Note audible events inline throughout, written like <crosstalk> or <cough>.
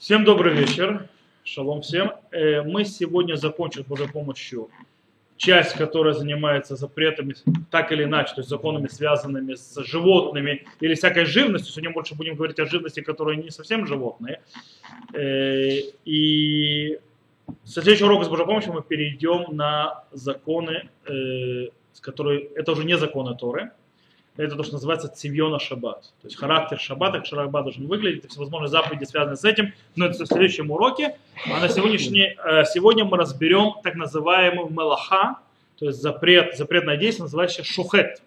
Всем добрый вечер. Шалом всем. Э, Мы сегодня закончим с Божьей помощью часть, которая занимается запретами, так или иначе, то есть законами, связанными с животными или всякой живностью. Сегодня больше будем говорить о живности, которые не совсем животные. Э, И со следующего урока с Божьей помощью мы перейдем на законы, э, с которые, это уже не законы Торы, это то, что называется цивьона шаббат. То есть характер шаббата, как шаббат должен выглядеть, и всевозможные заповеди связаны с этим, но это в следующем уроке. А на сегодняшний, э, сегодня мы разберем так называемый мелаха, то есть запрет, запретное действие, называющееся шухет.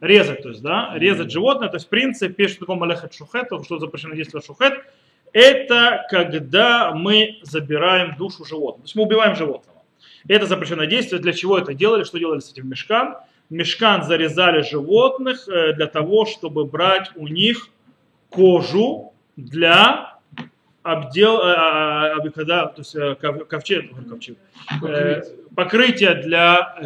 Резать, то есть, да, резать животное, то есть, в принципе, что такое малехет шухет, что запрещено действие шухет, это когда мы забираем душу животного, то есть мы убиваем животного. Это запрещенное действие. Для чего это делали? Что делали с этим мешкан? Мешкан зарезали животных э, для того, чтобы брать у них кожу для обдел, э, э, когда, то есть ковчег, ковчег, покрытие для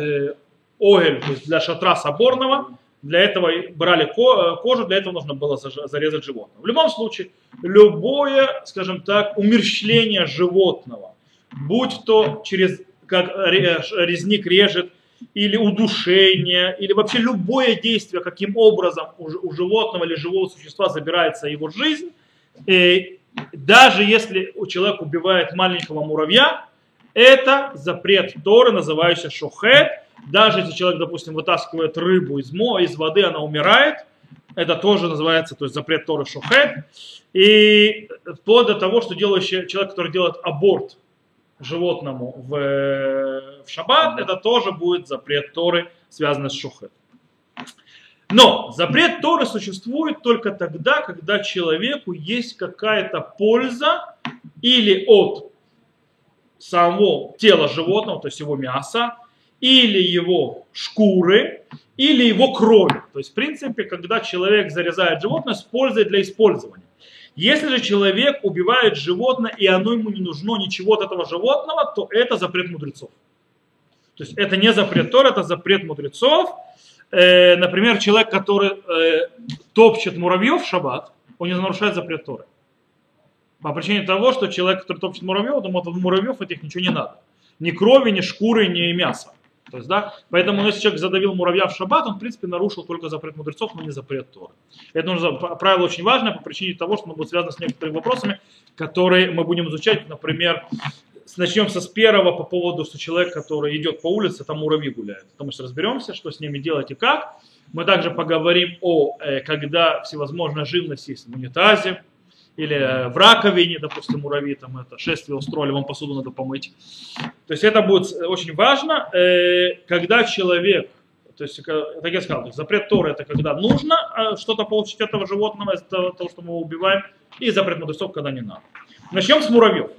огель, то есть для шатра соборного. Для этого брали кожу, для этого нужно было зарезать животное. В любом случае, любое, скажем так, умерщвление животного, будь то через, как резник режет или удушение, или вообще любое действие, каким образом у, животного или живого существа забирается его жизнь, и даже если у человека убивает маленького муравья, это запрет Торы, называющийся шохет. Даже если человек, допустим, вытаскивает рыбу из, мо, из воды, она умирает, это тоже называется то есть запрет Торы шохет. И вплоть до того, что делающий, человек, который делает аборт животному в, в шаббат, это тоже будет запрет Торы, связанный с шухет. Но запрет Торы существует только тогда, когда человеку есть какая-то польза или от самого тела животного, то есть его мяса, или его шкуры, или его крови. То есть, в принципе, когда человек зарезает животное с пользой для использования. Если же человек убивает животное, и оно ему не нужно ничего от этого животного, то это запрет мудрецов. То есть это не запрет Тора, это запрет мудрецов. Э, например, человек, который э, топчет муравьев в шаббат, он не нарушает запрет Торы. По причине того, что человек, который топчет муравьев, думает, от муравьев этих ничего не надо. Ни крови, ни шкуры, ни мяса. То есть, да, поэтому если человек задавил муравья в шаббат, он, в принципе, нарушил только запрет мудрецов, но не запрет Торы. Это нужно, правило очень важное по причине того, что оно будет связано с некоторыми вопросами, которые мы будем изучать. Например, начнем со с первого по поводу, что человек, который идет по улице, там муравьи гуляют. Потому что разберемся, что с ними делать и как. Мы также поговорим о, э, когда всевозможная живность есть в унитазе, или э, в раковине, допустим, муравьи, там это шествие устроили, вам посуду надо помыть. То есть это будет очень важно, э, когда человек, то есть, как я сказал, запрет Торы это когда нужно э, что-то получить от этого животного, из того, что мы убиваем, и запрет мудрецов, когда не надо. Начнем с муравьев.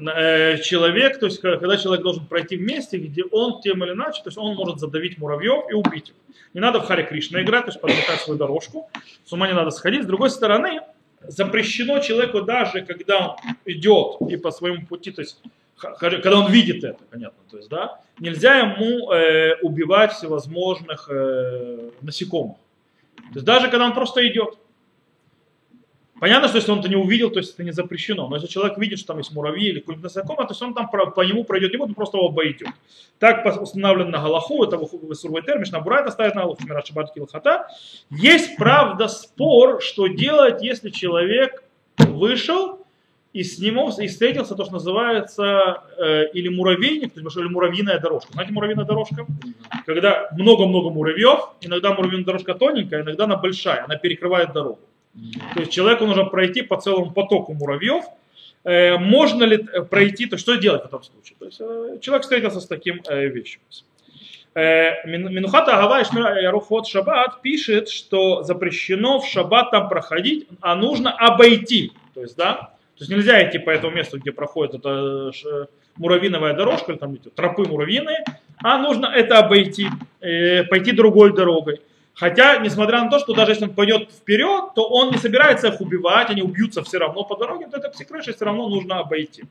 Человек, то есть когда человек должен пройти в месте, где он тем или иначе, то есть он может задавить муравьев и убить их. Не надо в Харе Кришна играть, то есть подметать свою дорожку. С ума не надо сходить. С другой стороны, запрещено человеку даже, когда он идет и по своему пути, то есть когда он видит это, понятно, то есть, да, нельзя ему э, убивать всевозможных э, насекомых. То есть даже когда он просто идет. Понятно, что если он это не увидел, то есть это не запрещено. Но если человек видит, что там есть муравьи или какой-нибудь насекомый, то есть он там по, нему пройдет не будет, он просто его обойдет. Так установлено на Галаху, это Сурвай Термиш, на Бурайта ставит на Галаху, Мират Шабат Килхата. Есть, правда, спор, что делать, если человек вышел и с ним и встретился то, что называется э, или муравейник, то есть или муравьиная дорожка. Знаете, муравьиная дорожка? Когда много-много муравьев, иногда муравьиная дорожка тоненькая, иногда она большая, она перекрывает дорогу. То есть человеку нужно пройти по целому потоку муравьев. Э, можно ли пройти, то что делать в этом случае? То есть э, человек встретился с таким э, вещью. Минухата Агава Ярухот Шаббат пишет, что запрещено в шаббат там проходить, а нужно обойти. То есть, да, то есть нельзя идти по этому месту, где проходит эта муравьиновая дорожка, или там тропы муравьиные, а нужно это обойти, пойти другой дорогой. Хотя, несмотря на то, что даже если он пойдет вперед, то он не собирается их убивать, они убьются все равно по дороге, то это псикрыша все равно нужно обойти.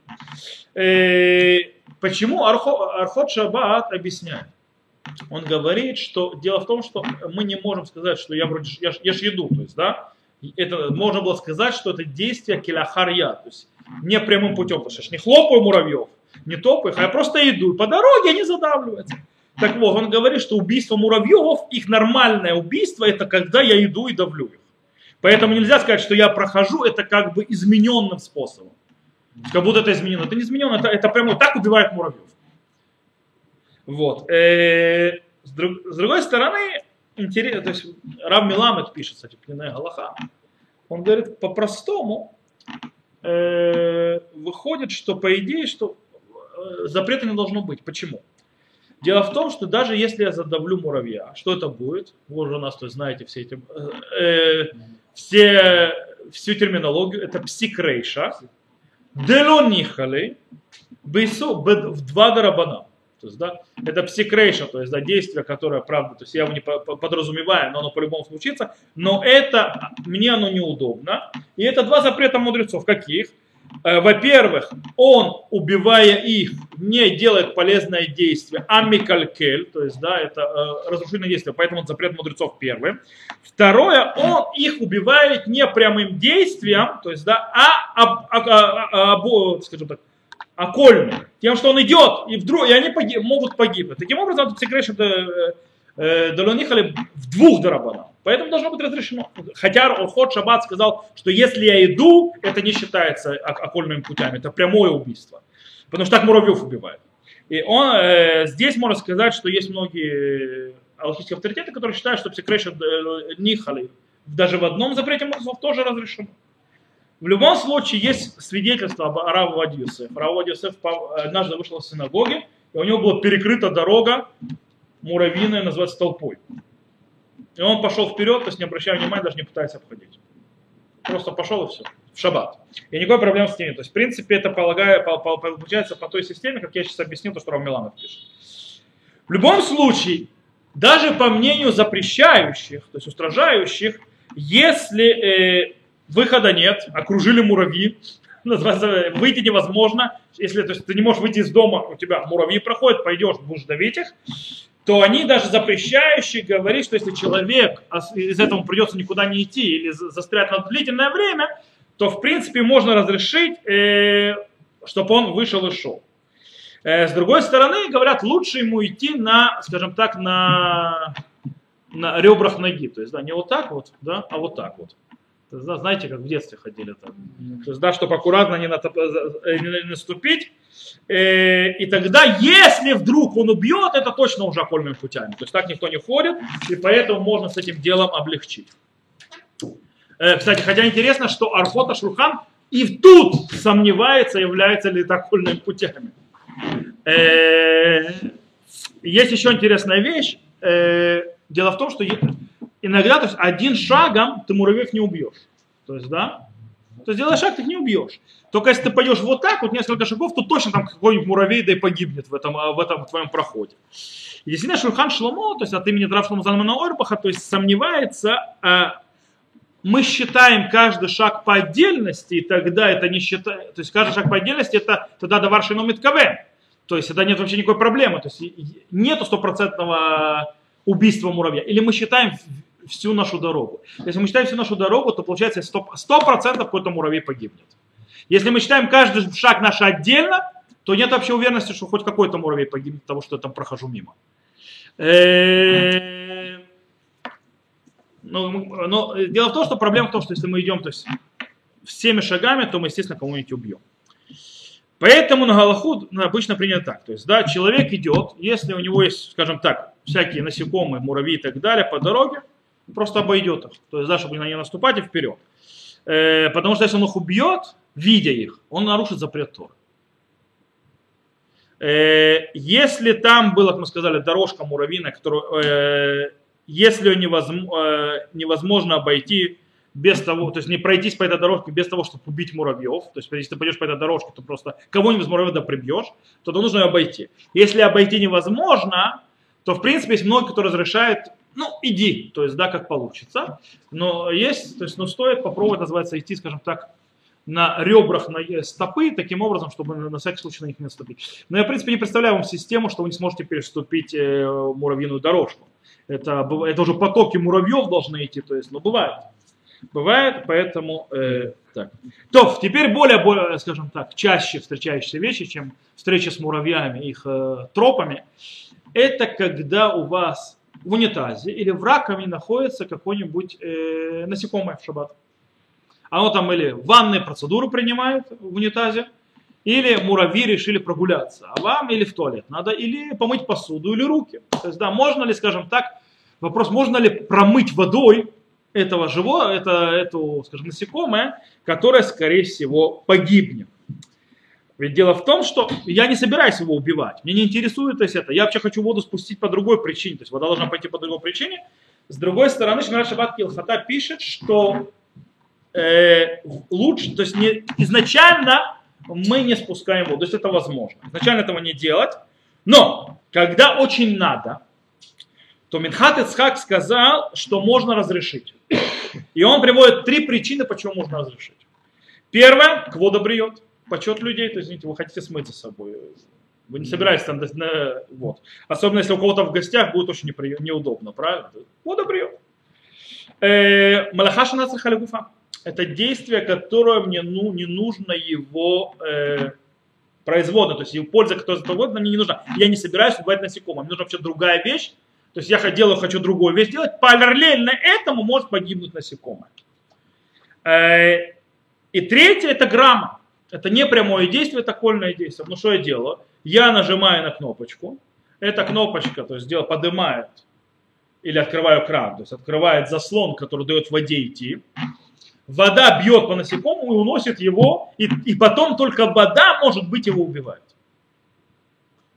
Э, почему Архот Шаббат объясняет? Он говорит, что дело в том, что мы не можем сказать, что я вроде я, я ж еду, то есть, да, это можно было сказать, что это действие киляхарья, то есть не прямым путем, потому что я не хлопаю муравьев, не топаю их, а я просто иду, по дороге они задавливаются. Так вот, он говорит, что убийство муравьев, их нормальное убийство, это когда я иду и давлю их. Поэтому нельзя сказать, что я прохожу, это как бы измененным способом. Как будто это изменено. Это не изменено, это, это прямо так убивает муравьев. Вот. Э, с, друг, с другой стороны, интересно, то есть Рав Миламет пишет, кстати, Пленая Галаха, он говорит, по-простому э, выходит, что по идее, что э, запрета не должно быть. Почему? Дело в том, что даже если я задавлю муравья, что это будет? Вы уже у нас, то знаете все эти, э, все, всю терминологию, это псикрейша, делонихали, в два дарабана. То есть, да, это псикрейша, то есть, да, действие, которое, правда, то есть я его не подразумеваю, но оно по-любому случится, но это, мне оно неудобно. И это два запрета мудрецов. Каких? Э, во-первых, он, убивая их, не делает полезное действие, а микалькель, то есть, да, это э, разрушительное действие, поэтому запрет мудрецов первый. Второе, он их убивает не прямым действием, то есть, да, а, а, а, а, а скажем так, окольным, тем, что он идет, и вдруг, и они погиб, могут погибнуть. Таким образом, секрет, э, э, Далонихали в двух дарабанах. Поэтому должно быть разрешено. Хотя Орхот Шаббат сказал, что если я иду, это не считается окольными путями, это прямое убийство. Потому что так муравьев убивают. И он, э, здесь можно сказать, что есть многие алхимические авторитеты, которые считают, что псикрейша э, Нихали даже в одном запрете мудрецов тоже разрешено. В любом случае есть свидетельство об Араву Вадьюсеф. Арав Вадьюсеф однажды вышел из синагоги, и у него была перекрыта дорога муравьиная, называется толпой. И он пошел вперед, то есть не обращая внимания, даже не пытаясь обходить. Просто пошел и все. В шаббат. И никакой проблемы с ним нет. То есть, в принципе, это полагаю, получается по той системе, как я сейчас объяснил, то, что Равмиланов пишет. В любом случае, даже по мнению запрещающих, то есть устражающих, если э, выхода нет, окружили муравьи, <laughs> выйти невозможно, если то есть, ты не можешь выйти из дома, у тебя муравьи проходят, пойдешь, будешь давить их, то они даже запрещающие говорят, что если человек из этого придется никуда не идти или застрять на длительное время, то в принципе можно разрешить, э, чтобы он вышел и шел. Э, с другой стороны, говорят, лучше ему идти на, скажем так, на, на ребрах ноги. То есть, да, не вот так вот, да, а вот так вот. Знаете, как в детстве ходили там. То есть, да, чтобы аккуратно не, натоп... Э, не наступить. Э, и тогда, если вдруг он убьет, это точно уже окольными путями. То есть так никто не ходит, и поэтому можно с этим делом облегчить. Э, кстати, хотя интересно, что Архота Шурхан и тут сомневается, является ли это окольными путями. Есть еще интересная вещь. Дело в том, что иногда то есть один шагом ты муравьев не убьешь. То есть, да, то есть делаешь шаг, ты их не убьешь. Только если ты пойдешь вот так, вот несколько шагов, то точно там какой-нибудь муравей да и погибнет в этом, в этом твоем проходе. И действительно, Шульхан Шломо, то есть от имени Драв Шломо Залмана Ойрбаха, то есть сомневается, э, мы считаем каждый шаг по отдельности, и тогда это не считает, то есть каждый шаг по отдельности, это тогда давар шино митковен. То есть это нет вообще никакой проблемы. То есть нету стопроцентного убийства муравья. Или мы считаем всю нашу дорогу. Если мы считаем всю нашу дорогу, то получается 100%, 100% какой-то муравей погибнет. Если мы считаем каждый шаг наш отдельно, то нет вообще уверенности, что хоть какой-то муравей погибнет от того, что я там прохожу мимо. Э, но, но дело в том, что проблема в том, что если мы идем то есть, всеми шагами, то мы, естественно, кого-нибудь убьем. Поэтому на Галаху обычно принято так. То есть, да, человек идет, если у него есть, скажем так, всякие насекомые, муравьи и так далее по дороге, просто обойдет их. То есть, да, чтобы на них наступать и вперед. Э, потому что если он их убьет, видя их, он нарушит запрет Тора. Э, если там была, как мы сказали, дорожка муравьиная, которую, э, если ее невозможно, э, невозможно обойти без того, то есть не пройтись по этой дорожке без того, чтобы убить муравьев, то есть если ты пойдешь по этой дорожке, то просто кого-нибудь из муравьев да прибьешь, то, то нужно ее обойти. Если обойти невозможно, то в принципе есть многие, кто разрешает ну, иди, то есть, да, как получится. Но есть, то есть, ну, стоит попробовать, называется, идти, скажем так, на ребрах на стопы, таким образом, чтобы на всякий случай на них не наступить. Но я, в принципе, не представляю вам систему, что вы не сможете переступить э, муравьиную дорожку. Это, это уже потоки муравьев должны идти, то есть, ну, бывает. Бывает, поэтому э, так. То, теперь более, более, скажем так, чаще встречающиеся вещи, чем встреча с муравьями, их э, тропами, это когда у вас в унитазе или в раковине находится какое-нибудь э, насекомое в шаббат. Оно там или ванные процедуры принимает в унитазе, или муравьи решили прогуляться, а вам или в туалет надо или помыть посуду, или руки. То есть, да, можно ли, скажем так, вопрос, можно ли промыть водой этого живого, это, эту, скажем, насекомое, которое, скорее всего, погибнет. Ведь дело в том, что я не собираюсь его убивать. Мне не интересует то есть, это. Я вообще хочу воду спустить по другой причине. То есть вода должна пойти по другой причине. С другой стороны, Шмират Шаббат Килхата пишет, что э, лучше, то есть не, изначально мы не спускаем воду. То есть это возможно. Изначально этого не делать. Но, когда очень надо, то Минхат Ицхак сказал, что можно разрешить. И он приводит три причины, почему можно разрешить. Первое, квода бреет почет людей, то извините, вы хотите смыть за собой. Вы не собираетесь там, вот. Особенно если у кого-то в гостях будет очень непри... неудобно, правильно? Вот прием. Э, Малахаша Нацахалигуфа. Это действие, которое мне ну, не нужно его э, производно, то есть его польза, которая производна, мне не нужна. Я не собираюсь убивать насекомых, мне нужна вообще другая вещь. То есть я делаю, хочу другую вещь делать, параллельно этому может погибнуть насекомое. Э, и третье это грамма. Это не прямое действие, это кольное действие. Ну что я делаю? Я нажимаю на кнопочку. Эта кнопочка, то есть дело поднимает или открываю кран, то есть открывает заслон, который дает воде идти. Вода бьет по насекомому и уносит его, и, и потом только вода, может быть, его убивает.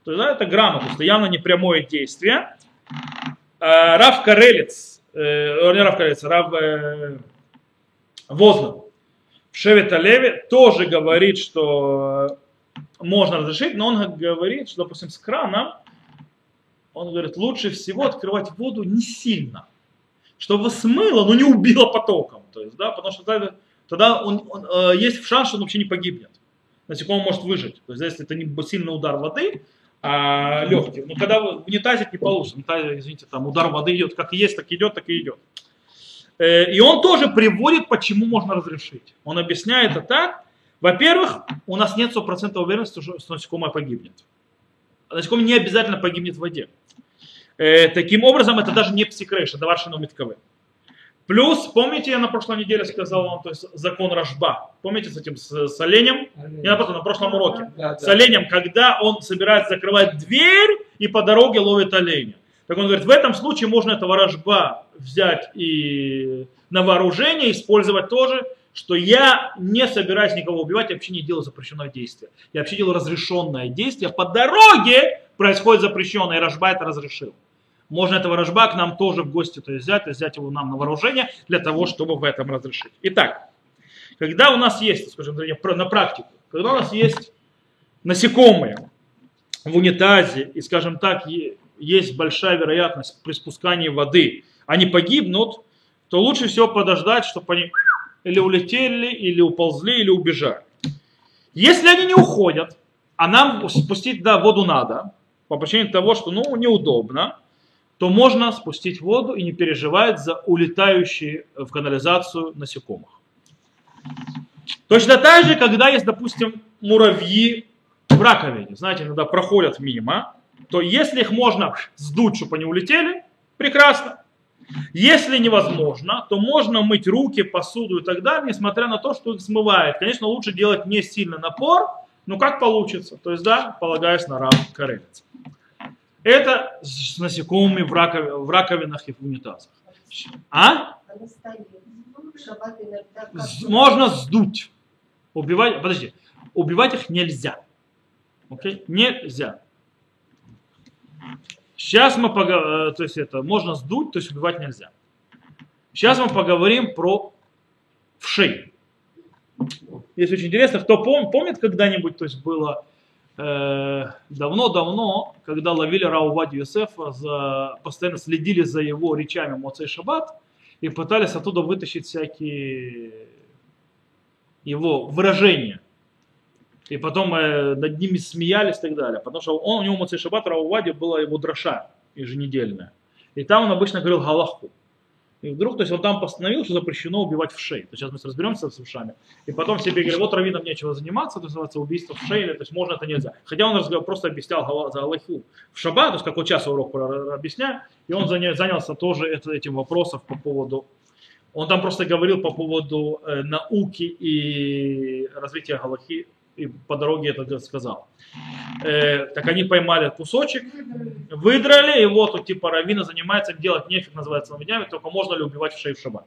То есть да, это грамотно, это явно не прямое действие. А, Рав Карелец, э, не Рав Карелец, Рав э, Возлов, Шевета Леви тоже говорит, что можно разрешить, но он говорит, что, допустим, с краном, он говорит, лучше всего открывать воду не сильно, чтобы смыло, но не убило потоком. То есть, да, потому что тогда, тогда он, он, э, есть шанс, что он вообще не погибнет. Насекомое может выжить. То есть, если это не сильный удар воды, а легкий. Но когда в унитазе не получится. В унитазе, извините, там удар воды идет, как есть, так идет, так и идет. Э, и он тоже приводит, почему можно разрешить. Он объясняет это так. Во-первых, у нас нет стопроцентной уверенности, что насекомое погибнет. Насекомое не обязательно погибнет в воде. Э, таким образом, это даже не псикрейш, это варшину митковы. Плюс, помните, я на прошлой неделе сказал вам, то есть закон Рожба. Помните с этим, с, с оленем? Не на прошлом, на прошлом уроке. Да, да. С оленем, когда он собирается закрывать дверь и по дороге ловит оленя. Так он говорит, в этом случае можно этого рожба взять и на вооружение, использовать тоже, что я не собираюсь никого убивать, я вообще не делаю запрещенное действие. Я вообще делаю разрешенное действие. По дороге происходит запрещенное, и рожба это разрешил. Можно этого рожба к нам тоже в гости то есть взять, и взять его нам на вооружение для того, чтобы в этом разрешить. Итак, когда у нас есть, скажем, на практику, когда у нас есть насекомые в унитазе, и, скажем так, есть большая вероятность при спускании воды, они погибнут, то лучше всего подождать, чтобы они или улетели, или уползли, или убежали. Если они не уходят, а нам спустить да, воду надо, по причине того, что ну, неудобно, то можно спустить воду и не переживать за улетающие в канализацию насекомых. Точно так же, когда есть, допустим, муравьи в раковине, знаете, иногда проходят мимо, то если их можно сдуть, чтобы они улетели, прекрасно. Если невозможно, то можно мыть руки, посуду и так далее, несмотря на то, что их смывает. Конечно, лучше делать не сильно напор, но как получится. То есть, да, полагаясь на раб коррекции. Это с насекомыми в, раков... в раковинах и в унитазах. А? Можно сдуть. Убивать, подожди, убивать их нельзя. Окей? Нельзя. Сейчас мы поговорим, э, то есть это можно сдуть, то есть убивать нельзя. Сейчас мы поговорим про вшей. Есть очень интересно, кто пом, помнит когда-нибудь, то есть было э, давно-давно, э, когда ловили Раувади Юсефа, за, постоянно следили за его речами Моцей Шаббат и пытались оттуда вытащить всякие его выражения и потом э, над ними смеялись и так далее. Потому что он, у него Мацей Шаббат Раувади была его дроша еженедельная. И там он обычно говорил галаху. И вдруг, то есть он там постановил, что запрещено убивать в шее. То сейчас мы разберемся с ушами. И потом все говорили, вот раввинам нечего заниматься, то называется убийство в шее, то есть можно это нельзя. Хотя он просто объяснял за Аллаху в шаббат, то есть как вот сейчас урок объясняю, и он занялся тоже этим вопросом по поводу он там просто говорил по поводу э, науки и развития Галахи, и по дороге это сказал. Э, так они поймали кусочек, выдрали, и вот тут типа равина занимается, делать нефиг, называется новиднями, только можно ли убивать в шей в шаббат.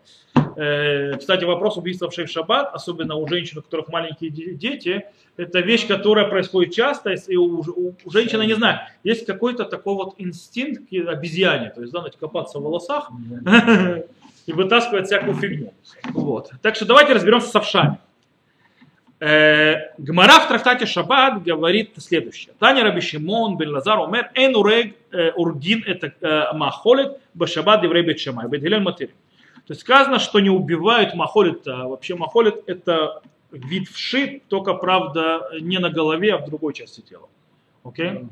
Э, кстати, вопрос убийства в шей в шаббат, особенно у женщин, у которых маленькие дети, это вещь, которая происходит часто, и у, у, у женщины, не знаю, есть какой-то такой вот инстинкт обезьяне, то есть, знаете, копаться в волосах, <laughs> и вытаскивать всякую фигню. Вот. Так что давайте разберемся с овшами. Э, Гмара в трактате Шаббат говорит следующее. Таня Раби Шимон бен Лазар умер эн урег э, ургин это э, махолет башабат еврей бет шамай бет матери. То есть сказано, что не убивают махолет, а вообще махолет это вид вшит, только правда не на голове, а в другой части тела. Окей?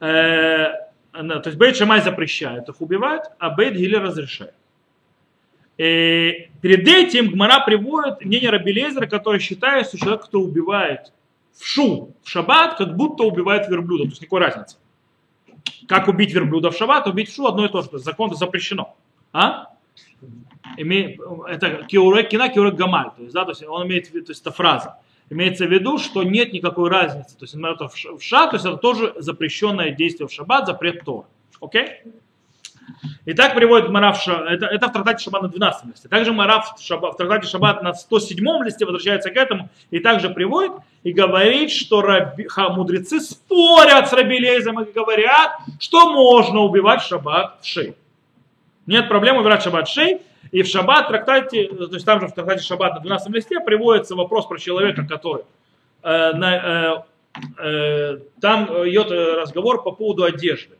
Okay? то есть Бейт Шамай запрещает их убивать, а Бейт Гилер разрешает. И перед этим Гмара приводит мнение Рабелезера, который считает, что человек, кто убивает в шу, в шаббат, как будто убивает верблюда. То есть никакой разницы. Как убить верблюда в шаббат, убить в шу одно и то же. Закон запрещено. А? Это киурек кина, киурек гамаль. То есть, да, то есть он имеет, то есть это фраза. Имеется в виду, что нет никакой разницы. То есть, это в ша, то есть это тоже запрещенное действие в шаббат, запрет Тора. Окей? Okay? И так приводит Мара в Шаббат, это, это в трактате Шаббат на 12 листе. Также Мара в, Шаббат, в трактате Шаббат на 107 листе возвращается к этому и также приводит и говорит, что раби, ха, мудрецы спорят с Рабилезом и говорят, что можно убивать Шаббат в шей. Нет проблем убивать Шаббат в шей. И в Шаббат трактате, то есть там же в трактате Шаббат на 12 листе приводится вопрос про человека, который э, на, э, э, там идет разговор по поводу одежды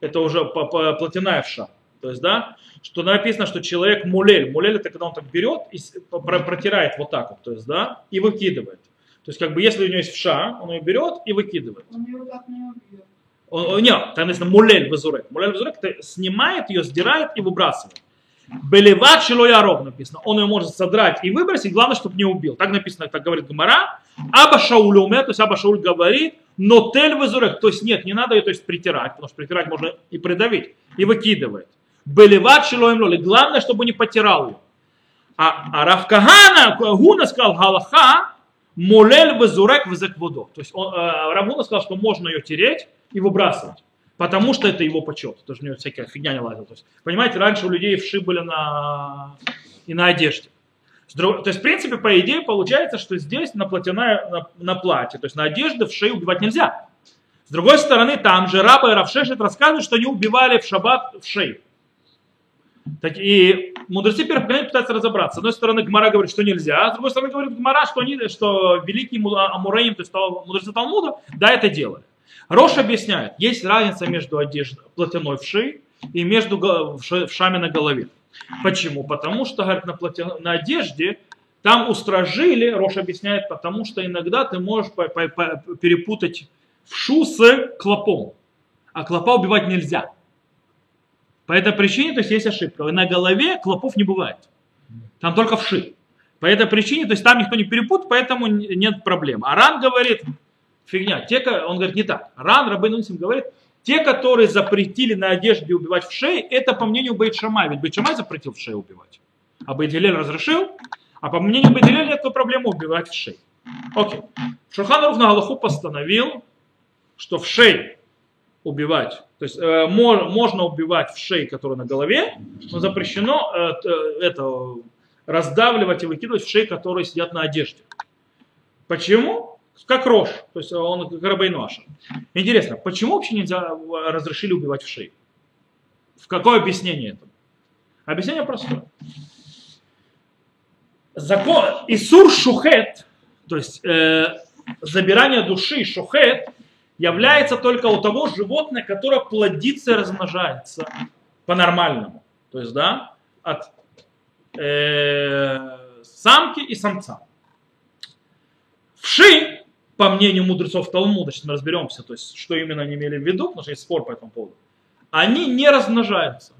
это уже плотяная вша. То есть, да, что написано, что человек мулель. Мулель это когда он так берет и протирает вот так вот, то есть, да, и выкидывает. То есть, как бы, если у него есть вша, он ее берет и выкидывает. Он ее так не убьет. Он, нет, там написано мулель везурек. Мулель везурек это снимает ее, сдирает и выбрасывает. Белеват шилояров написано. Он ее может содрать и выбросить, главное, чтобы не убил. Так написано, так говорит Гмара. Аба Шауль умер, то есть Аба Шауль говорит, но тель вызурек, то есть нет, не надо ее то есть, притирать, потому что притирать можно и придавить, и выкидывает. Белеват шилоем лоли, главное, чтобы не потирал ее. А, а Равкагана, Гуна сказал, Галаха, молель вызурек вызекводо. То есть он, э, Равгуна сказал, что можно ее тереть и выбрасывать. Потому что это его почет. Тоже у него всякая фигня не лазила. То есть, понимаете, раньше у людей вши были на, и на одежде. То есть, в принципе, по идее, получается, что здесь на, платяная, на, на платье, то есть на одежде в шею убивать нельзя. С другой стороны, там же Раба и Равшешет рассказывают, что они убивали в шаббат в шею. Так, и мудрецы первых пытаются разобраться. С одной стороны, Гмара говорит, что нельзя, а с другой стороны, говорит Гмара, что, они, что великий Амураим, то есть мудрецы Талмуда, да, это делали. Рош объясняет, есть разница между одеждой платяной вши и между вшами на голове. Почему? Потому что, говорит, на, платье, на одежде там устражили, Рош объясняет, потому что иногда ты можешь перепутать вшу с клопом. А клопа убивать нельзя. По этой причине, то есть есть ошибка. На голове клопов не бывает. Там только вши. По этой причине, то есть там никто не перепутает, поэтому нет проблем. Аран говорит, фигня. Те, он говорит, не так. Ран Рабейн говорит, те, которые запретили на одежде убивать в шее, это по мнению Бейт Шамай. Ведь Бейт Шамай запретил в шее убивать. А Бейт разрешил. А по мнению Бейт нет проблемы убивать в шее. Окей. Шурхан на Галаху постановил, что в шее убивать. То есть э, можно убивать в шее, которая на голове, но запрещено э, это раздавливать и выкидывать в шее, которые сидят на одежде. Почему? Как рожь, то есть он как рабейноша. Интересно, почему вообще нельзя разрешили убивать в шее? В какое объяснение это? Объяснение простое. Закон Исур Шухет, то есть э, забирание души Шухет, является только у того животного, которое плодится и размножается по-нормальному. То есть, да, от э, самки и самца. Вши по мнению мудрецов Талмуда, сейчас мы разберемся, то есть, что именно они имели в виду, потому что есть спор по этому поводу, они не размножаются,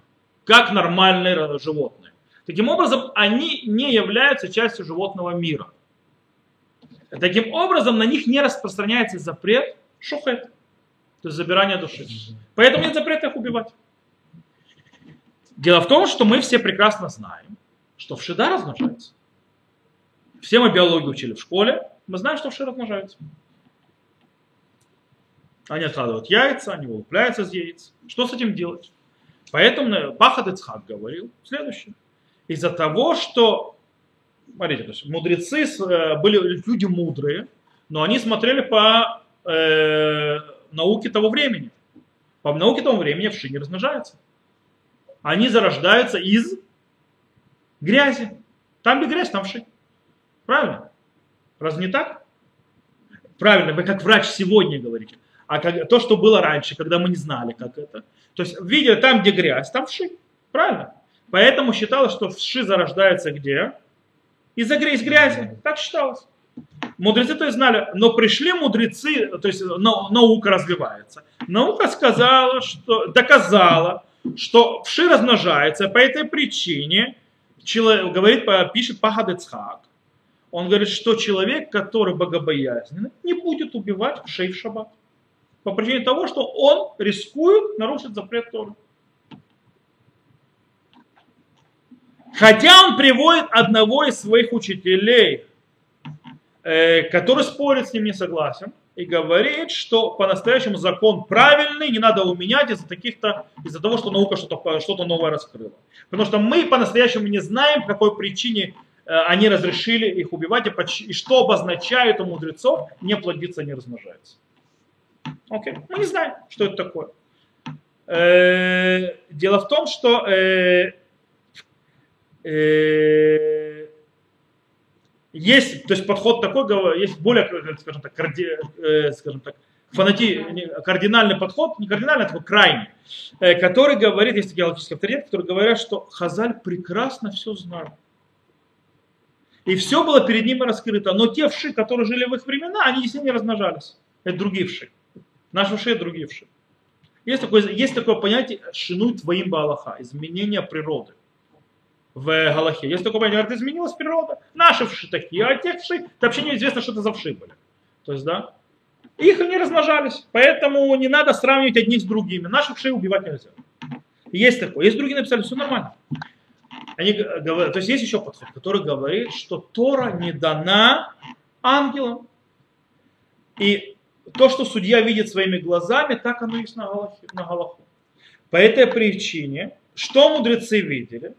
как нормальные животные. Таким образом, они не являются частью животного мира. Таким образом, на них не распространяется запрет шухет, то есть забирание души. Поэтому нет запрета их убивать. Дело в том, что мы все прекрасно знаем, что вши да размножаются. Все мы биологию учили в школе, мы знаем, что вши размножаются. Они откладывают яйца, они вылупляются из яиц. Что с этим делать? Поэтому Пахат Ицхак говорил следующее. Из-за того, что, смотрите, то есть мудрецы э, были люди мудрые, но они смотрели по э, науке того времени. По науке того времени вши не размножаются. Они зарождаются из грязи. Там где грязь, там вши. Правильно? Разве не так? Правильно, вы как врач сегодня говорите. А как, то, что было раньше, когда мы не знали, как это. То есть видели там, где грязь, там вши. Правильно? Поэтому считалось, что вши зарождаются где? Из-за из грязи. Так считалось. Мудрецы то есть знали, но пришли мудрецы, то есть наука развивается. Наука сказала, что, доказала, что вши размножаются по этой причине, человек, говорит, пишет Пахадецхак, он говорит, что человек, который богобоязненный, не будет убивать вшей в шаббат по причине того, что он рискует нарушить запрет Торы. Хотя он приводит одного из своих учителей, э, который спорит с ним, не согласен, и говорит, что по-настоящему закон правильный, не надо его менять из-за таких-то, из-за того, что наука что-то, что-то новое раскрыла. Потому что мы по-настоящему не знаем, по какой причине они разрешили их убивать и, что обозначает у мудрецов не плодиться, не размножается. Окей, okay. мы не знаем, что это такое. Э, дело в том, что э, э, есть, то есть подход такой, есть более, скажем так, карди, скажем так, фанати, кардинальный подход, не кардинальный, а такой крайний, который говорит, есть такие галактические авторитеты, которые говорят, что Хазаль прекрасно все знал. И все было перед ними раскрыто. Но те вши, которые жили в их времена, они действительно не размножались. Это другие вши. Наши вши – другие вши. Есть такое, есть такое понятие шинуй твоим балаха, изменение природы в Галахе. Есть такое понятие, говорит, изменилась природа. Наши вши такие, а те вши, это вообще неизвестно, что это за вши были. То есть, да, их не размножались, поэтому не надо сравнивать одних с другими. Наших вшей убивать нельзя. Есть такое. Есть другие написали, все нормально. Они говорят, то есть есть еще подход, который говорит, что Тора не дана ангелам. И то, что судья видит своими глазами, так оно есть на, Галахе, на Галаху. По этой причине, что мудрецы видели?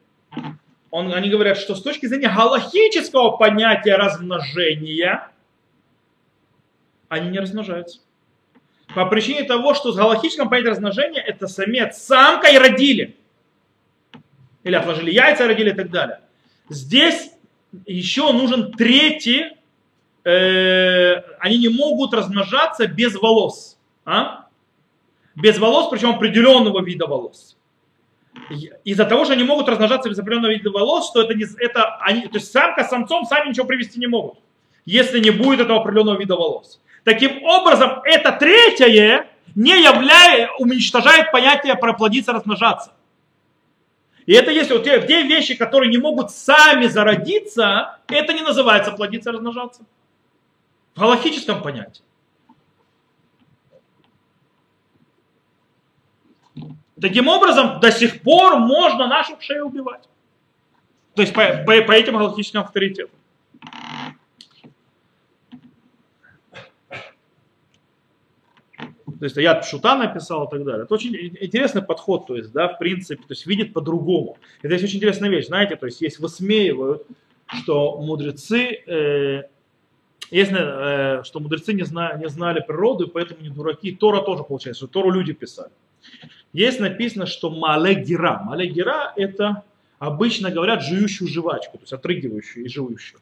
Он, они говорят, что с точки зрения галахического понятия размножения, они не размножаются. По причине того, что с галахическим понятием размножения это самец, самка и родили. Или отложили яйца, родили и так далее. Здесь еще нужен третий э, они не могут размножаться без волос. А? Без волос, причем определенного вида волос. Из-за того, что они могут размножаться без определенного вида волос, что это, не, это они, то есть самка с самцом сами ничего привести не могут, если не будет этого определенного вида волос. Таким образом, это третье не являет, уничтожает понятие проплодиться, размножаться. И это есть вот те, те вещи, которые не могут сами зародиться, это не называется плодиться, размножаться в галактическом понятии. Таким образом, до сих пор можно наших шею убивать. То есть по, по, по этим галактическим авторитетам. То есть я Шута написал и так далее. Это очень интересный подход, то есть, да, в принципе, то есть видит по-другому. Это есть очень интересная вещь, знаете, то есть есть высмеивают, что мудрецы э, если, э, что мудрецы не, зна, не знали природу, и поэтому не дураки. Тора тоже получается, что Тору люди писали. Есть написано, что малегира. Малегира это обычно говорят жующую жвачку, то есть отрыгивающую и жующую.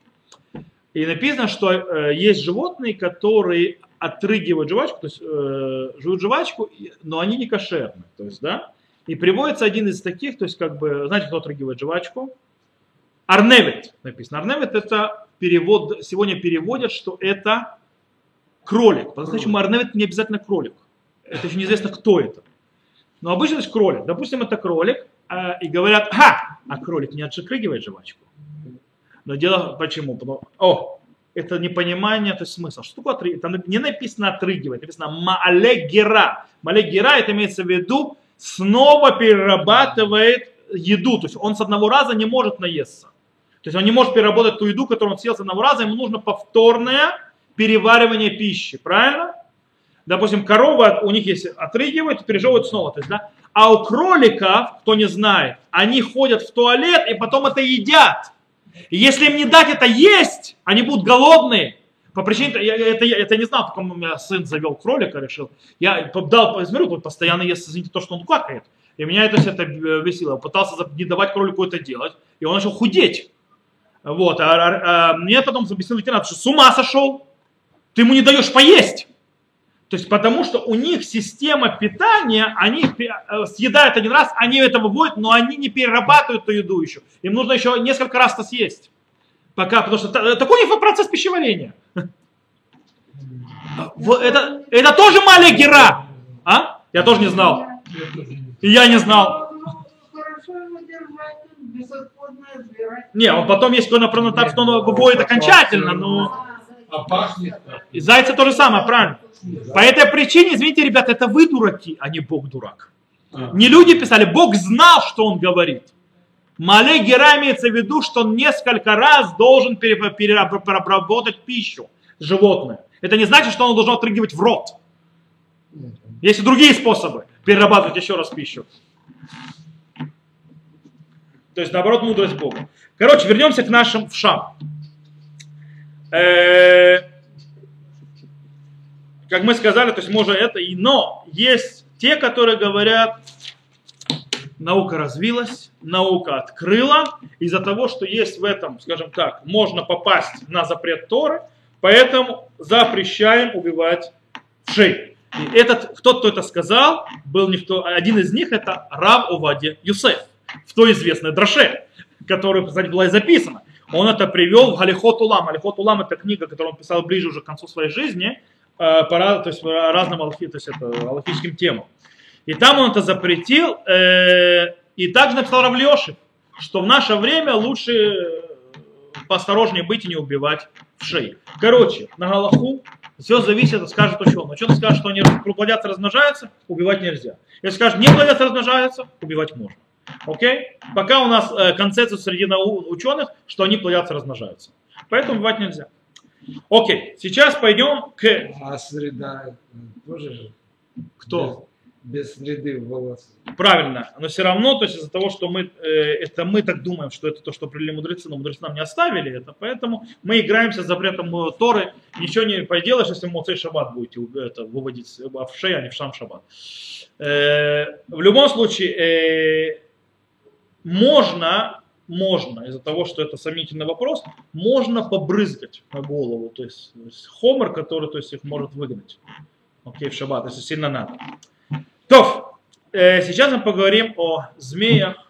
И написано, что э, есть животные, которые отрыгивают жвачку, то есть э, жуют жвачку, но они не кошерны. То есть, да? И приводится один из таких, то есть, как бы, знаете, кто отрыгивает жвачку? Арневит написано. Арневит это перевод, сегодня переводят, что это кролик. По-настоящему арневит не обязательно кролик. Это еще неизвестно, кто это. Но обычно это кролик. Допустим, это кролик, э, и говорят, ха, а кролик не отшикрыгивает жвачку. Но дело почему? Потому, о, это непонимание, то есть смысл. Что такое отрыгивать? Там не написано отрыгивать, написано маалегера. Маалегера это имеется в виду снова перерабатывает еду. То есть он с одного раза не может наесться. То есть он не может переработать ту еду, которую он съел с одного раза, ему нужно повторное переваривание пищи. Правильно? Допустим, коровы, у них есть отрыгивают, пережевывают снова. То есть, да? А у кроликов, кто не знает, они ходят в туалет и потом это едят. И если им не дать это есть, они будут голодные. По причине, я, это, я это не знал, пока у меня сын завел кролика, решил. Я дал, он постоянно ест, извините, то, что он какает. И меня это все это весело. Я пытался не давать кролику это делать, и он начал худеть. Вот, а, а, а мне потом объяснил ветеринар, что с ума сошел, ты ему не даешь поесть. То есть потому что у них система питания, они э, съедают один раз, они это выводят, но они не перерабатывают эту еду еще. Им нужно еще несколько раз это съесть. Пока, потому что такой у них процесс пищеварения. Это, это тоже маленький А? Я тоже не знал. И я не знал. Не, он потом есть кто на так, что он выводит окончательно, но... А пахнет. И зайца то же самое, правильно. По этой причине, извините, ребята, это вы дураки, а не Бог дурак. А. Не люди писали, Бог знал, что он говорит. Малей Гера имеется в виду, что он несколько раз должен переработать пищу животное. Это не значит, что он должен отрыгивать в рот. Есть и другие способы перерабатывать еще раз пищу. То есть, наоборот, мудрость Бога. Короче, вернемся к нашим вшам. Э, как мы сказали, то есть можно это и но есть те, которые говорят, наука развилась, наука открыла, из-за того, что есть в этом, скажем так, можно попасть на запрет Торы, поэтому запрещаем убивать вшей. И этот, кто, кто это сказал, был никто, один из них это Рав Овади Юсеф, в той известной Драше, которая, кстати, была и записана. Он это привел в Галихот Улам. Галихот Улам это книга, которую он писал ближе уже к концу своей жизни, э, по, то есть разным алхи, то есть это, алхическим темам. И там он это запретил, э, и также написал Равлешев, что в наше время лучше э, поосторожнее быть и не убивать в шее. Короче, на Галаху все зависит, скажет ученый. Ученый скажет, что они плодятся, размножаются, убивать нельзя. Если скажет, не плодятся, размножаются, убивать можно. Окей? Пока у нас э, концепция среди ученых, что они плодятся, размножаются. Поэтому убивать нельзя. Окей, сейчас пойдем к... А среда тоже же? Кто? Без, без среды волос. Правильно, но все равно, то есть из-за того, что мы, э, это мы так думаем, что это то, что привели мудрецы, но мудрецы нам не оставили это, поэтому мы играемся с запретом Торы, ничего не поделаешь, если Моцей Шаббат будете это, выводить в шеи, а не в Шам Шаббат. Э, в любом случае, э, можно, можно, из-за того, что это сомнительный вопрос, можно побрызгать на голову, то есть, то есть хомер, который то есть, их может выгнать. Окей, в шаббат, если сильно надо. То, э, сейчас мы поговорим о змеях,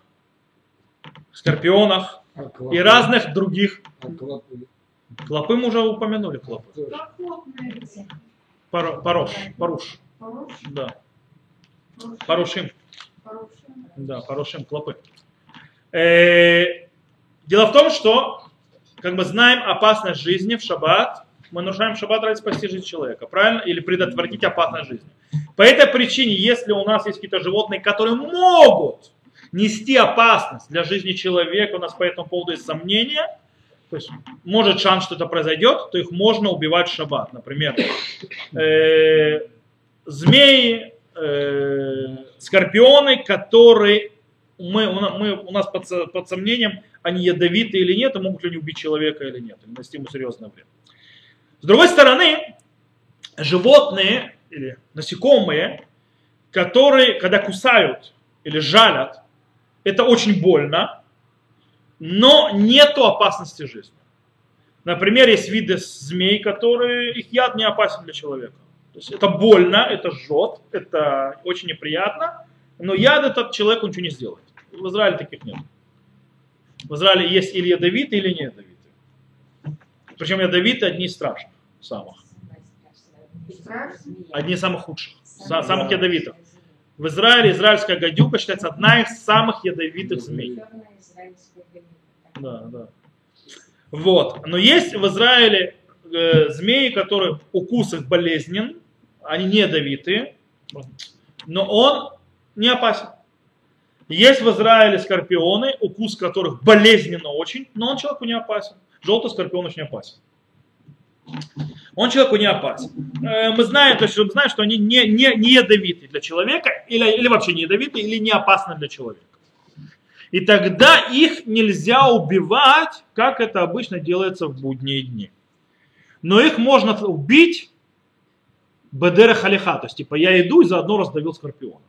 скорпионах а и разных других. А клопы? клопы мы уже упомянули, клопы. Пар, парош, паруш. Паруш? Да. Парушим. Парушим. Да, парушим, клопы. Э, дело в том, что, как мы знаем, опасность жизни в шаббат, мы нарушаем шаббат ради спасти жизнь человека, правильно? Или предотвратить опасность жизни. По этой причине, если у нас есть какие-то животные, которые могут нести опасность для жизни человека, у нас по этому поводу есть сомнения, то есть может шанс, что это произойдет, то их можно убивать в шаббат. Например, э, змеи, э, скорпионы, которые мы, мы, у нас под, под сомнением, они ядовиты или нет, и могут ли они убить человека или нет, или нанести ему серьезное вред. С другой стороны, животные или насекомые, которые, когда кусают или жалят, это очень больно, но нету опасности жизни. Например, есть виды змей, которые их яд не опасен для человека. То есть это больно, это жжет, это очень неприятно, но яд этот человеку ничего не сделает. В Израиле таких нет. В Израиле есть или ядовитые, или не ядовитые. Причем ядовитые одни из страшных, самых. Одни из самых худших, самых ядовитых. В Израиле израильская гадюка считается одна из самых ядовитых змей. Да, да. Вот. Но есть в Израиле э, змеи, которые укус их болезнен, они не ядовитые, но он не опасен. Есть в Израиле скорпионы, укус которых болезненно очень, но он человеку не опасен. Желтый скорпион очень опасен. Он человеку не опасен. Э, Мы знаем, то есть мы знаем, что они не, не, не ядовиты для человека, или, или вообще не ядовиты, или не опасны для человека. И тогда их нельзя убивать, как это обычно делается в будние дни. Но их можно убить бедера халиха, то есть типа я иду и заодно раздавил скорпиона.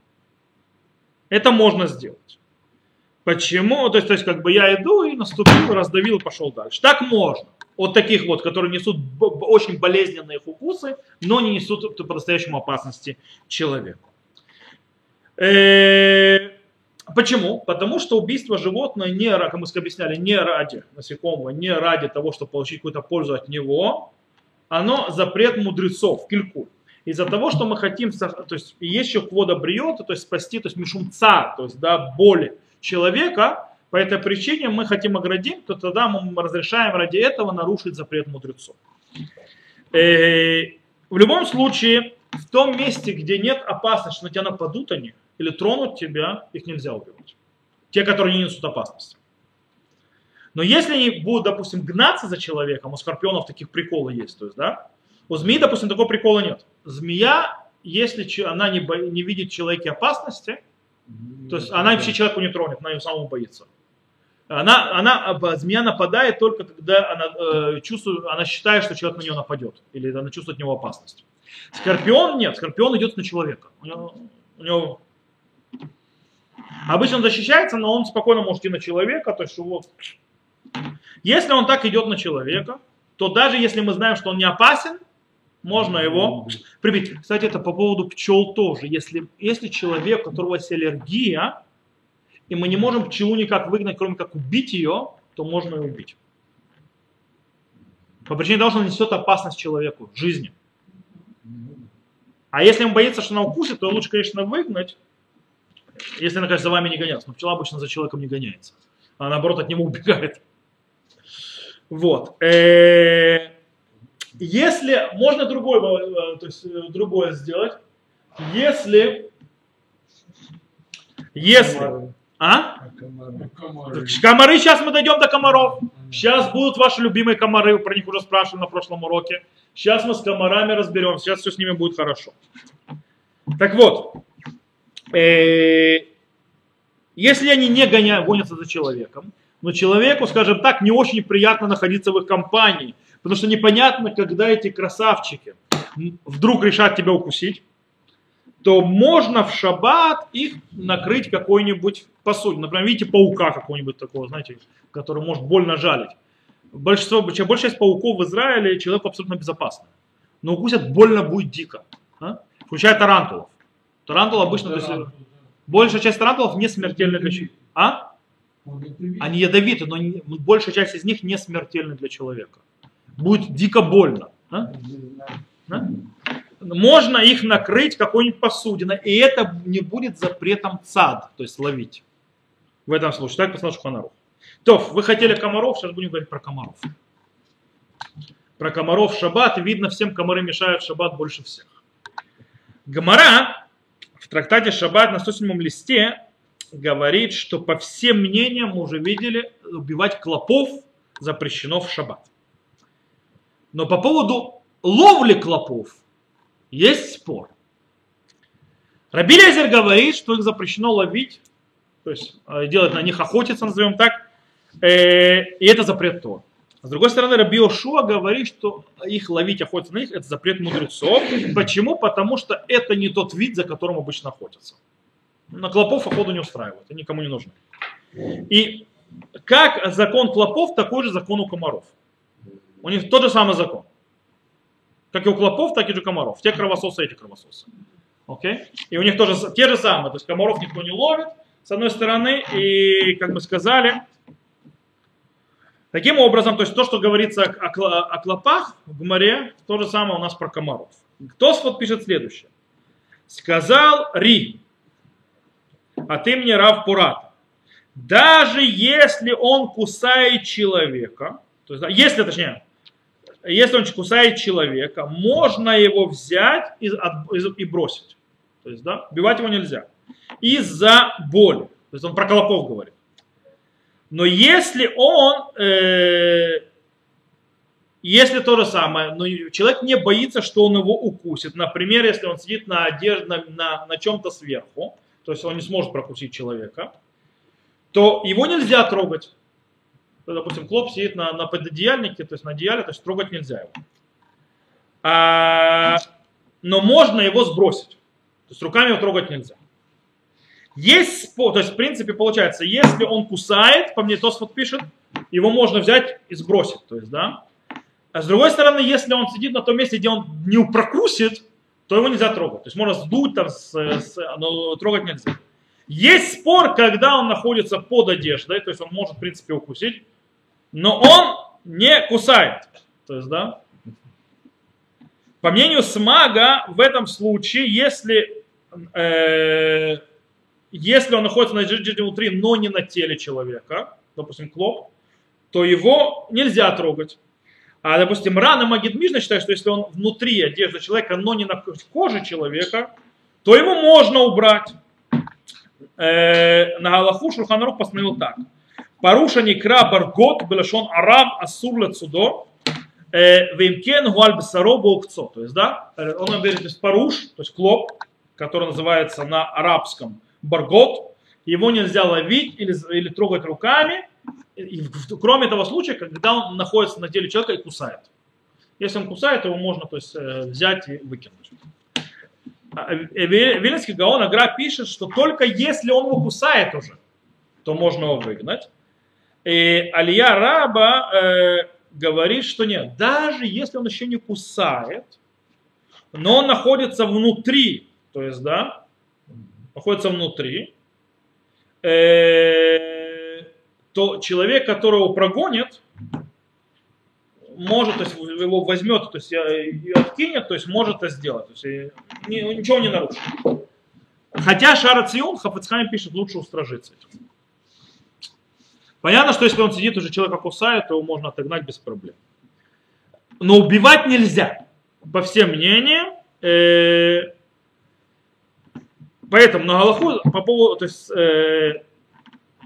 Это можно сделать. Почему? То есть, то есть как бы я иду и наступил, раздавил и пошел дальше. Так можно. Вот таких вот, которые несут очень болезненные укусы, но не несут по-настоящему опасности человеку. Э, Почему? Потому что убийство животного не, как мы объясняли, не ради насекомого, не ради того, чтобы получить какую-то пользу от него, оно запрет мудрецов, килькуль. Из-за того, что мы хотим, то есть есть еще квода бриота, то есть спасти, то есть мишум цар, то есть да, боли человека, по этой причине мы хотим оградить, то тогда мы разрешаем ради этого нарушить запрет мудрецов. Э, В любом случае, в том месте, где нет опасности, на тебя нападут они или тронут тебя, их нельзя убивать. Те, которые не несут опасности. Но если они будут, допустим, гнаться за человеком, у скорпионов таких приколов есть, то есть, да, у змеи, допустим, такого прикола нет. Змея, если она не, бо- не видит в человеке опасности, то есть она вообще человеку не тронет, она ее самому боится. Она, она, змея нападает только когда она э, чувствует, она считает, что человек на нее нападет, или она чувствует от него опасность. Скорпион нет, скорпион идет на человека. У него, у него- Обычно он защищается, но он спокойно может идти на человека, то есть вот. Если он так идет на человека, то даже если мы знаем, что он не опасен, можно его прибить. Кстати, это по поводу пчел тоже. Если, если человек, у которого есть аллергия, и мы не можем пчелу никак выгнать, кроме как убить ее, то можно ее убить. По причине того, что она несет опасность человеку, жизни. А если он боится, что она укусит, то лучше, конечно, выгнать, если она, конечно, за вами не гоняется. Но пчела обычно за человеком не гоняется. Она, наоборот, от него убегает. Вот. Э, Если можно другое, э, то есть э, другое сделать, если, если, Комары. а? Комары? Комары. Комары, сейчас мы дойдем до комаров. Сейчас будут ваши любимые комары, вы про них уже спрашивали на прошлом уроке. Сейчас мы с комарами разберемся, сейчас все с ними будет хорошо. Так вот, э, если они не гоня- гонятся за человеком, но человеку, скажем так, не очень приятно находиться в их компании, потому что непонятно, когда эти красавчики вдруг решат тебя укусить, то можно в шаббат их накрыть какой-нибудь посудиной. Например, видите паука какого-нибудь такого, знаете, который может больно жалить. Большинство, чем большая часть пауков в Израиле человеку абсолютно безопасно. Но укусят больно будет дико. а? Включая тарантулов. Тарантул обычно, то есть, большая часть тарантулов не смертельны для человека. А? Они ядовиты, но не- большая часть из них не смертельны для человека. Будет дико больно. а? Да? Можно их накрыть какой-нибудь посудиной, и это не будет запретом צד, то есть ловить. В этом случае. Так посмотрим Шуханарух. То, вы хотели комаров, сейчас будем говорить про комаров. Про комаров шаббат. Видно, всем комары мешают шаббат больше всех. Гамара в трактате Шаббат на 107 листе говорит, что по всем мнениям мы уже видели, убивать клопов запрещено в шаббат. Но по поводу ловли клопов есть спор. Раби Лезер говорит, что их запрещено ловить, то есть э, делать на них охотиться, назовем так, э, и это запрет Тор. С другой стороны, Раби Ошуа говорит, что их ловить, охотиться на них, это запрет мудрецов. Почему? Потому что это не тот вид, за которым обычно охотятся. На клопов охоту не устраивают, они никому не нужны. И как закон клопов, такой же закон у комаров. У них тот же самый закон. Как и у клопов, так и у комаров. Те кровососы, эти кровососы. Окей? И у них тоже те же самые. То есть комаров никто не ловит, с одной стороны, и, как мы сказали, таким образом, то есть то, что говорится о, о клопах в море, то же самое у нас про комаров. Тосфот пишет следующее. Сказал Ри, от имени Рав Пурата. Даже если он кусает человека, то есть, если, точнее, если он кусает человека, можно его взять и, от- и бросить. То есть, да, убивать его нельзя. Из-за боли. То есть он про колоков говорит. Но если он, э, если то же самое, но человек не боится, что он его укусит. Например, если он сидит на одежде, на, на, на чем-то сверху, то есть он не сможет прокусить человека, то его нельзя трогать. Допустим, клоп сидит на, на пододеяльнике, то есть на одеяле, то есть трогать нельзя его. А, но можно его сбросить. То есть руками его трогать нельзя. Есть то есть в принципе получается, если он кусает, по мне Тосфот пишет, его можно взять и сбросить. То есть, да. А с другой стороны, если он сидит на том месте, где он не прокусит, то его нельзя трогать. То есть можно сдуть там, с, с- но трогать нельзя. Есть спор, когда он находится под одеждой, то есть он может, в принципе, укусить, но он не кусает. То есть, да. По мнению Смага, в этом случае, если, э, если он находится на одежде внутри, но не на теле человека, допустим, клоп, то его нельзя трогать. А, допустим, рана Магидмишна считает, что если он внутри одежды человека, но не на коже человека, то его можно убрать. Э, на Галаху Шурханарух постановил так. Паруша некра баргот белашон араб асур лецудо э, вимкен гуаль бесаро. То есть, да, э, он говорит, то есть паруш, то есть клоп, который называется на арабском баргот, его нельзя ловить или, или трогать руками, и кроме того случая, когда он находится на теле человека и кусает. Если он кусает, его можно то есть, э, взять и выкинуть. А, э, Ве- Виленский Гаон Агра пишет, что только если он его кусает уже, то можно его выгнать. И Алия Раба э, говорит, что нет, даже если он еще не кусает, но он находится внутри, то есть, да, находится внутри, э, то человек, которого прогонит, может, то есть его возьмет, то есть э, и откинет, то есть может это сделать, то есть ни- ничего не нарушит. Хотя Шара Цион, Хафацхайм пишет, лучше устражиться этим. Понятно, что если он сидит, уже человека кусает, то его можно отогнать без проблем. Но убивать нельзя. По всем мнениям. э, поэтому на Галаху по поводу, то есть, э,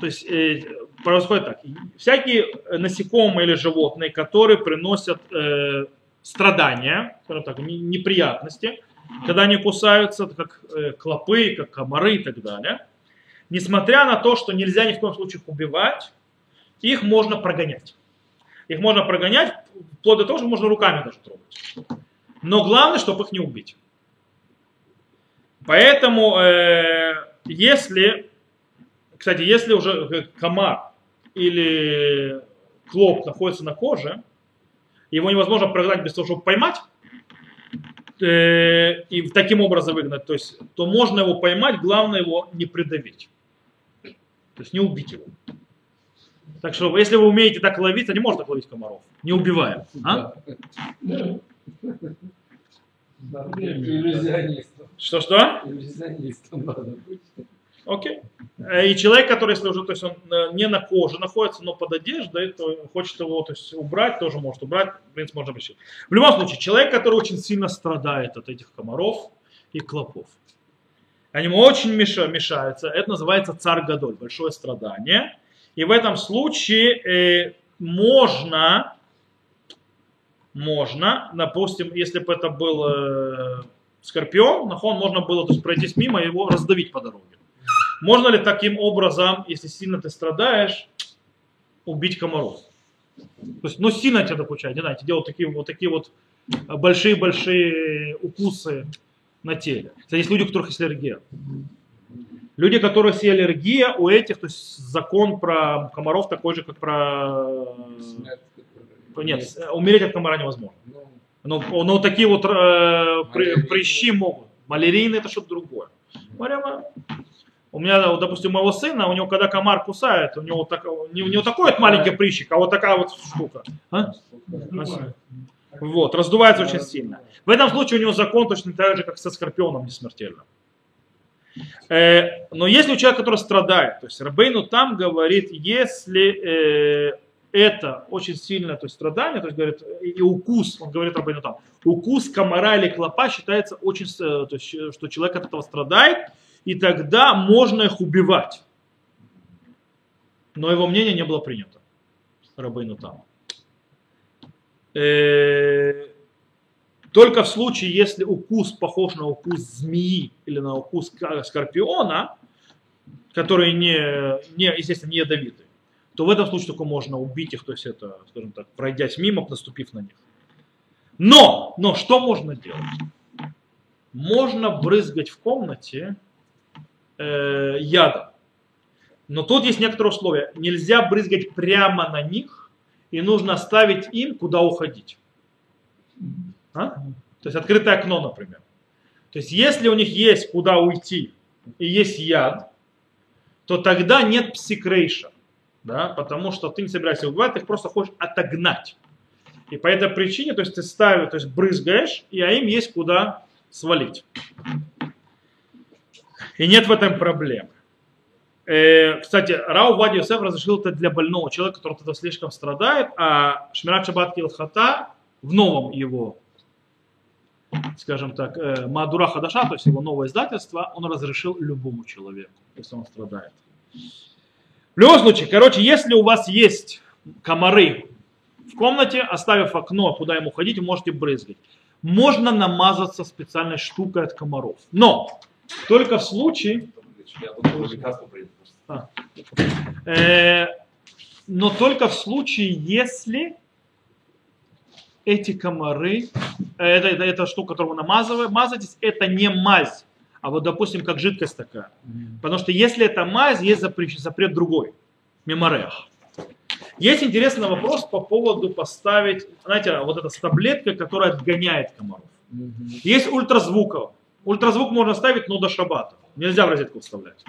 то есть э, происходит так. Всякие насекомые или животные, которые приносят э, страдания, скажем так, не- неприятности, когда они кусаются, как э, клопы, как комары и так далее, несмотря на то, что нельзя ни в коем случае их убивать, их можно прогонять. Их можно прогонять, вплоть до того, что можно руками даже трогать. Но главное, чтобы их не убить. Поэтому, э, если, кстати, если уже э, комар или клоп находится на коже, его невозможно прогнать без того, чтобы поймать, э, и таким образом выгнать, то есть, то можно его поймать, главное его не придавить. То есть не убить его. Так что, если вы умеете так ловить, то не можно так ловить комаров, не убивая. А? Что-что? Иллюзионистом надо быть. Окей. Э, И человек, который, если уже, то есть он э, не на коже находится, но под одеждой, то хочет его то есть, убрать, тоже может убрать, в принципе, можно обращать. В любом случае, человек, который очень сильно страдает от этих комаров и клопов, они ему очень меша- мешаются, это называется царь Гадоль, большое страдание. И в этом случае э, можно, можно, допустим, если бы это был э, скорпион, нахон, можно было то есть, пройтись мимо и его раздавить по дороге. Можно ли таким образом, если сильно ты страдаешь, убить комаров? То есть, ну, сильно тебя докучает, не знаю, тебе делают такие вот такие вот большие-большие укусы на теле. Кстати, есть люди, у которых есть аллергия. Люди, у которых есть аллергия, у этих, то есть закон про комаров такой же, как про... Нет, умереть от комара невозможно. Ну, Но, но такие вот э, при- прыщи могут. Малярийные это что-то другое. Прямо- У меня, вот, допустим, у моего сына, у него когда комар кусает, у него, так, не, у него такой вот маленький прыщик, а вот такая вот штука. А? Вот, раздувается очень сильно. В этом случае у него закон точно так же, как со скорпионом, не смертельно. Э, но если у человека, который страдает, то есть Рабейну там говорит, если э, это очень сильное то есть, страдание, то есть говорит, и, укус, он говорит Рабейну там, укус комара или клопа считается очень, э, то есть, что человек от этого страдает, и тогда можно их убивать. Но его мнение не было принято. Рабейну там. Э, только в случае, если укус похож на укус змеи или на укус скорпиона, который не, не естественно, не ядовитый, то в этом случае только можно убить их, то есть это, скажем так, пройдясь мимо, наступив на них. Но, но что можно делать? Можно брызгать в комнате э, ядом. Но тут есть некоторые условия. Нельзя брызгать прямо на них, и нужно оставить им, куда уходить. А? То есть открытое окно, например. То есть если у них есть куда уйти и есть яд, то тогда нет псикрейша. Да? Потому что ты не собираешься убивать, ты их просто хочешь отогнать. И по этой причине, то есть ты ставишь, то есть брызгаешь, и а им есть куда свалить. И нет в этом проблемы. Э, кстати, Рау Вади Йосеф разрешил это для больного человека, который тогда слишком страдает, а Шмират Шабат Килхата в новом его скажем так, э, Мадура Хадаша, то есть его новое издательство, он разрешил любому человеку, если он страдает. В любом случае, короче, если у вас есть комары в комнате, оставив окно, куда ему ходить, вы можете брызгать. Можно намазаться специальной штукой от комаров. Но только в случае... А. Э, но только в случае, если эти комары, это, это, это штука, которую вы намазываетесь, это не мазь, а вот, допустим, как жидкость такая. Потому что если это мазь, есть запрет, запрет другой, меморех. Есть интересный вопрос по поводу поставить, знаете, вот эта таблетка, которая отгоняет комаров. Есть ультразвуковая. Ультразвук можно ставить, но до шабата. Нельзя в розетку вставлять.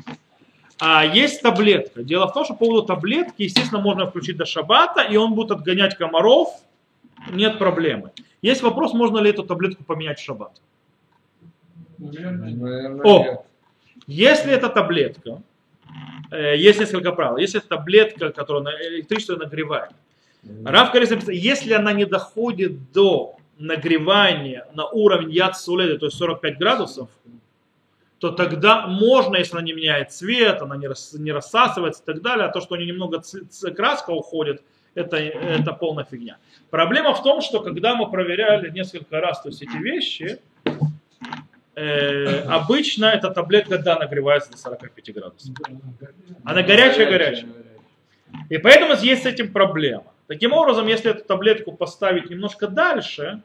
А есть таблетка. Дело в том, что по поводу таблетки, естественно, можно включить до шабата, и он будет отгонять комаров, нет проблемы. Есть вопрос, можно ли эту таблетку поменять в шаббат. О, если эта таблетка, э, есть несколько правил. Если это таблетка, которая на электричество нагревает, Рав Карис если она не доходит до нагревания на уровень яд суледа, то есть 45 градусов, то тогда можно, если она не меняет цвет, она не, рас, не рассасывается и так далее, а то, что у нее немного краска уходит, это, это полная фигня. Проблема в том, что когда мы проверяли несколько раз то есть эти вещи, э, обычно эта таблетка, да, нагревается до 45 градусов. Она горячая-горячая. И поэтому есть с этим проблема. Таким образом, если эту таблетку поставить немножко дальше,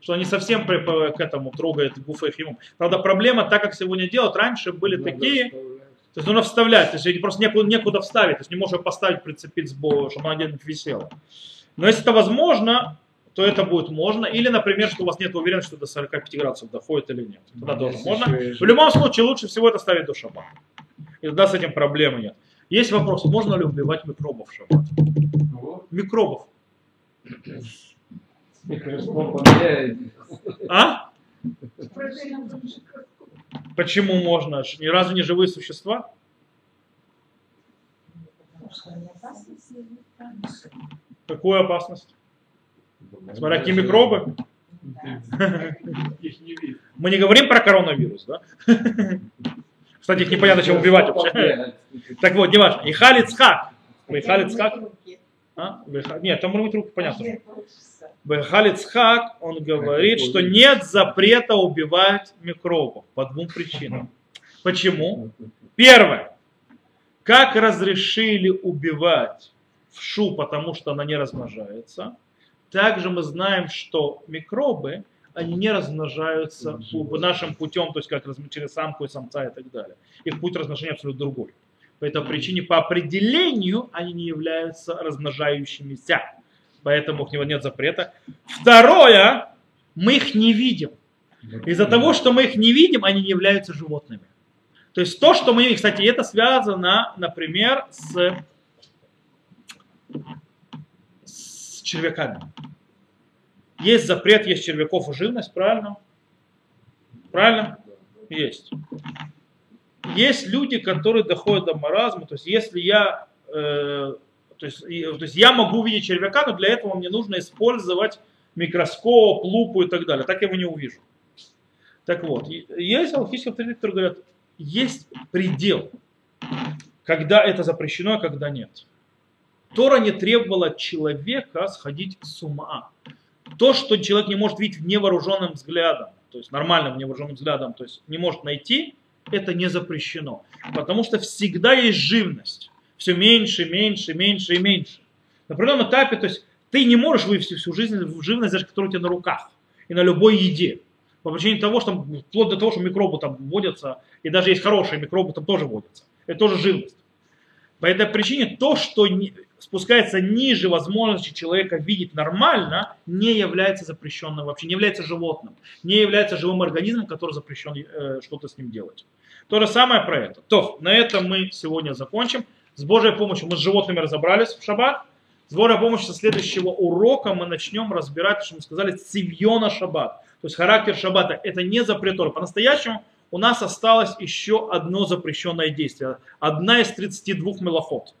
что они совсем к этому трогают гуфа Правда, проблема, так как сегодня делают, раньше были такие, то есть нужно вставлять, то есть просто некуда, некуда вставить, то есть не можешь поставить, прицепить, чтобы она где-нибудь висела. Но если это возможно, то это будет можно. Или, например, что у вас нет уверенности, что до 45 градусов доходит или нет. Тогда тоже можно. В любом случае, лучше всего это ставить до шаббата. И тогда с этим проблемы нет. Есть вопрос, можно ли убивать микробов в шаббат? Микробов. А? Почему можно? Ни разу не живые существа? Какую опасность? Смотря какие микробы. Мы не говорим про коронавирус, да? Кстати, их непонятно, чем убивать вообще. Так вот, не важно. И Халицхак. Вы Халицхак? А? Нет, там может быть руки, понятно. Халицхак, он говорит, что нет запрета убивать микробов по двум причинам. Почему? Первое. Как разрешили убивать вшу, потому что она не размножается. Также мы знаем, что микробы, они не размножаются нашим путем, то есть как через самку и самца и так далее. Их путь размножения абсолютно другой. По этой причине, по определению, они не являются размножающимися. Поэтому у него нет запрета. Второе, мы их не видим. Из-за того, что мы их не видим, они не являются животными. То есть то, что мы видим, кстати, это связано, например, с с червяками. Есть запрет, есть червяков и живность, правильно? Правильно? Есть. есть люди, которые доходят до маразма. То есть если я, э, то, есть, и- то есть я могу увидеть червяка, но для этого мне нужно использовать микроскоп, лупу и так далее. Так я его не увижу. Так вот, есть алхимические авторитеты, которые говорят, есть предел, когда это запрещено, а когда нет. Тора не требовала человека сходить с ума. То, что человек не может видеть невооруженным взглядом, то есть нормальным невооруженным взглядом, то есть не может найти, это не запрещено. Потому что всегда есть живность. Все меньше, меньше, меньше и меньше. На определенном этапе, то есть ты не можешь вывести всю жизнь в живность, которая у тебя на руках и на любой еде. По причине того, что там, вплоть до того, что микробы там вводятся, и даже есть хорошие микробы, там тоже вводятся. Это тоже живность. По этой причине то, что спускается ниже возможности человека видеть нормально, не является запрещенным вообще, не является животным, не является живым организмом, который запрещен э, что-то с ним делать. То же самое про это. То, на этом мы сегодня закончим. С Божьей помощью мы с животными разобрались в шаббат. С Божьей помощью со следующего урока мы начнем разбирать, что мы сказали, цивьона шаббат. То есть характер шаббата. Это не запрет. По-настоящему у нас осталось еще одно запрещенное действие. Одна из 32 мелоход.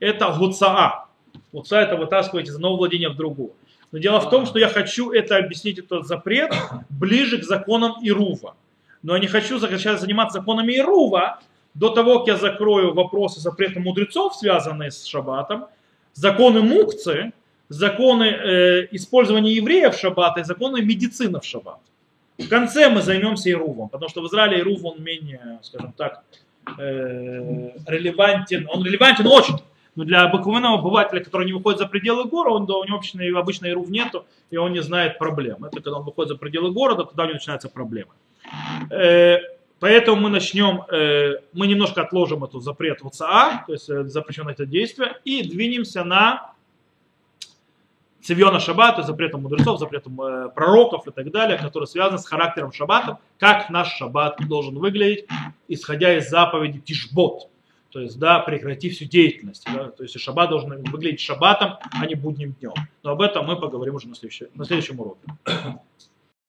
Это гуцаа. Гуца это вытаскивать из одного владения в другое. Но дело в том, что я хочу это объяснить, этот запрет, ближе к законам Ирува. Но я не хочу заниматься законами Ирува до того, как я закрою вопросы запрета мудрецов, связанные с шаббатом, законы мукцы, законы э, использования евреев в шаббат и законы медицины в шаббат. В конце мы займемся Ирувом, потому что в Израиле Ирув, он менее, скажем так, э, релевантен. Он релевантен очень, но для обыкновенного обывателя, который не выходит за пределы города, он, да, у него обычно, обычно Ирув нету, и он не знает проблем. Это когда он выходит за пределы города, тогда у него начинаются проблемы. Э, Поэтому мы начнем, э, мы немножко отложим эту запрет ВЦА, то есть э, запрещенное это действие, и двинемся на Цивьона Шаббат, то есть запретом мудрецов, запретом э, пророков и так далее, которые связаны с характером Шаббата, как наш Шаббат должен выглядеть, исходя из заповеди Тишбот, то есть, да, прекрати всю деятельность. Да, то есть Шаббат должен выглядеть Шаббатом, а не будним днем. Но об этом мы поговорим уже на, следующем- на следующем уроке.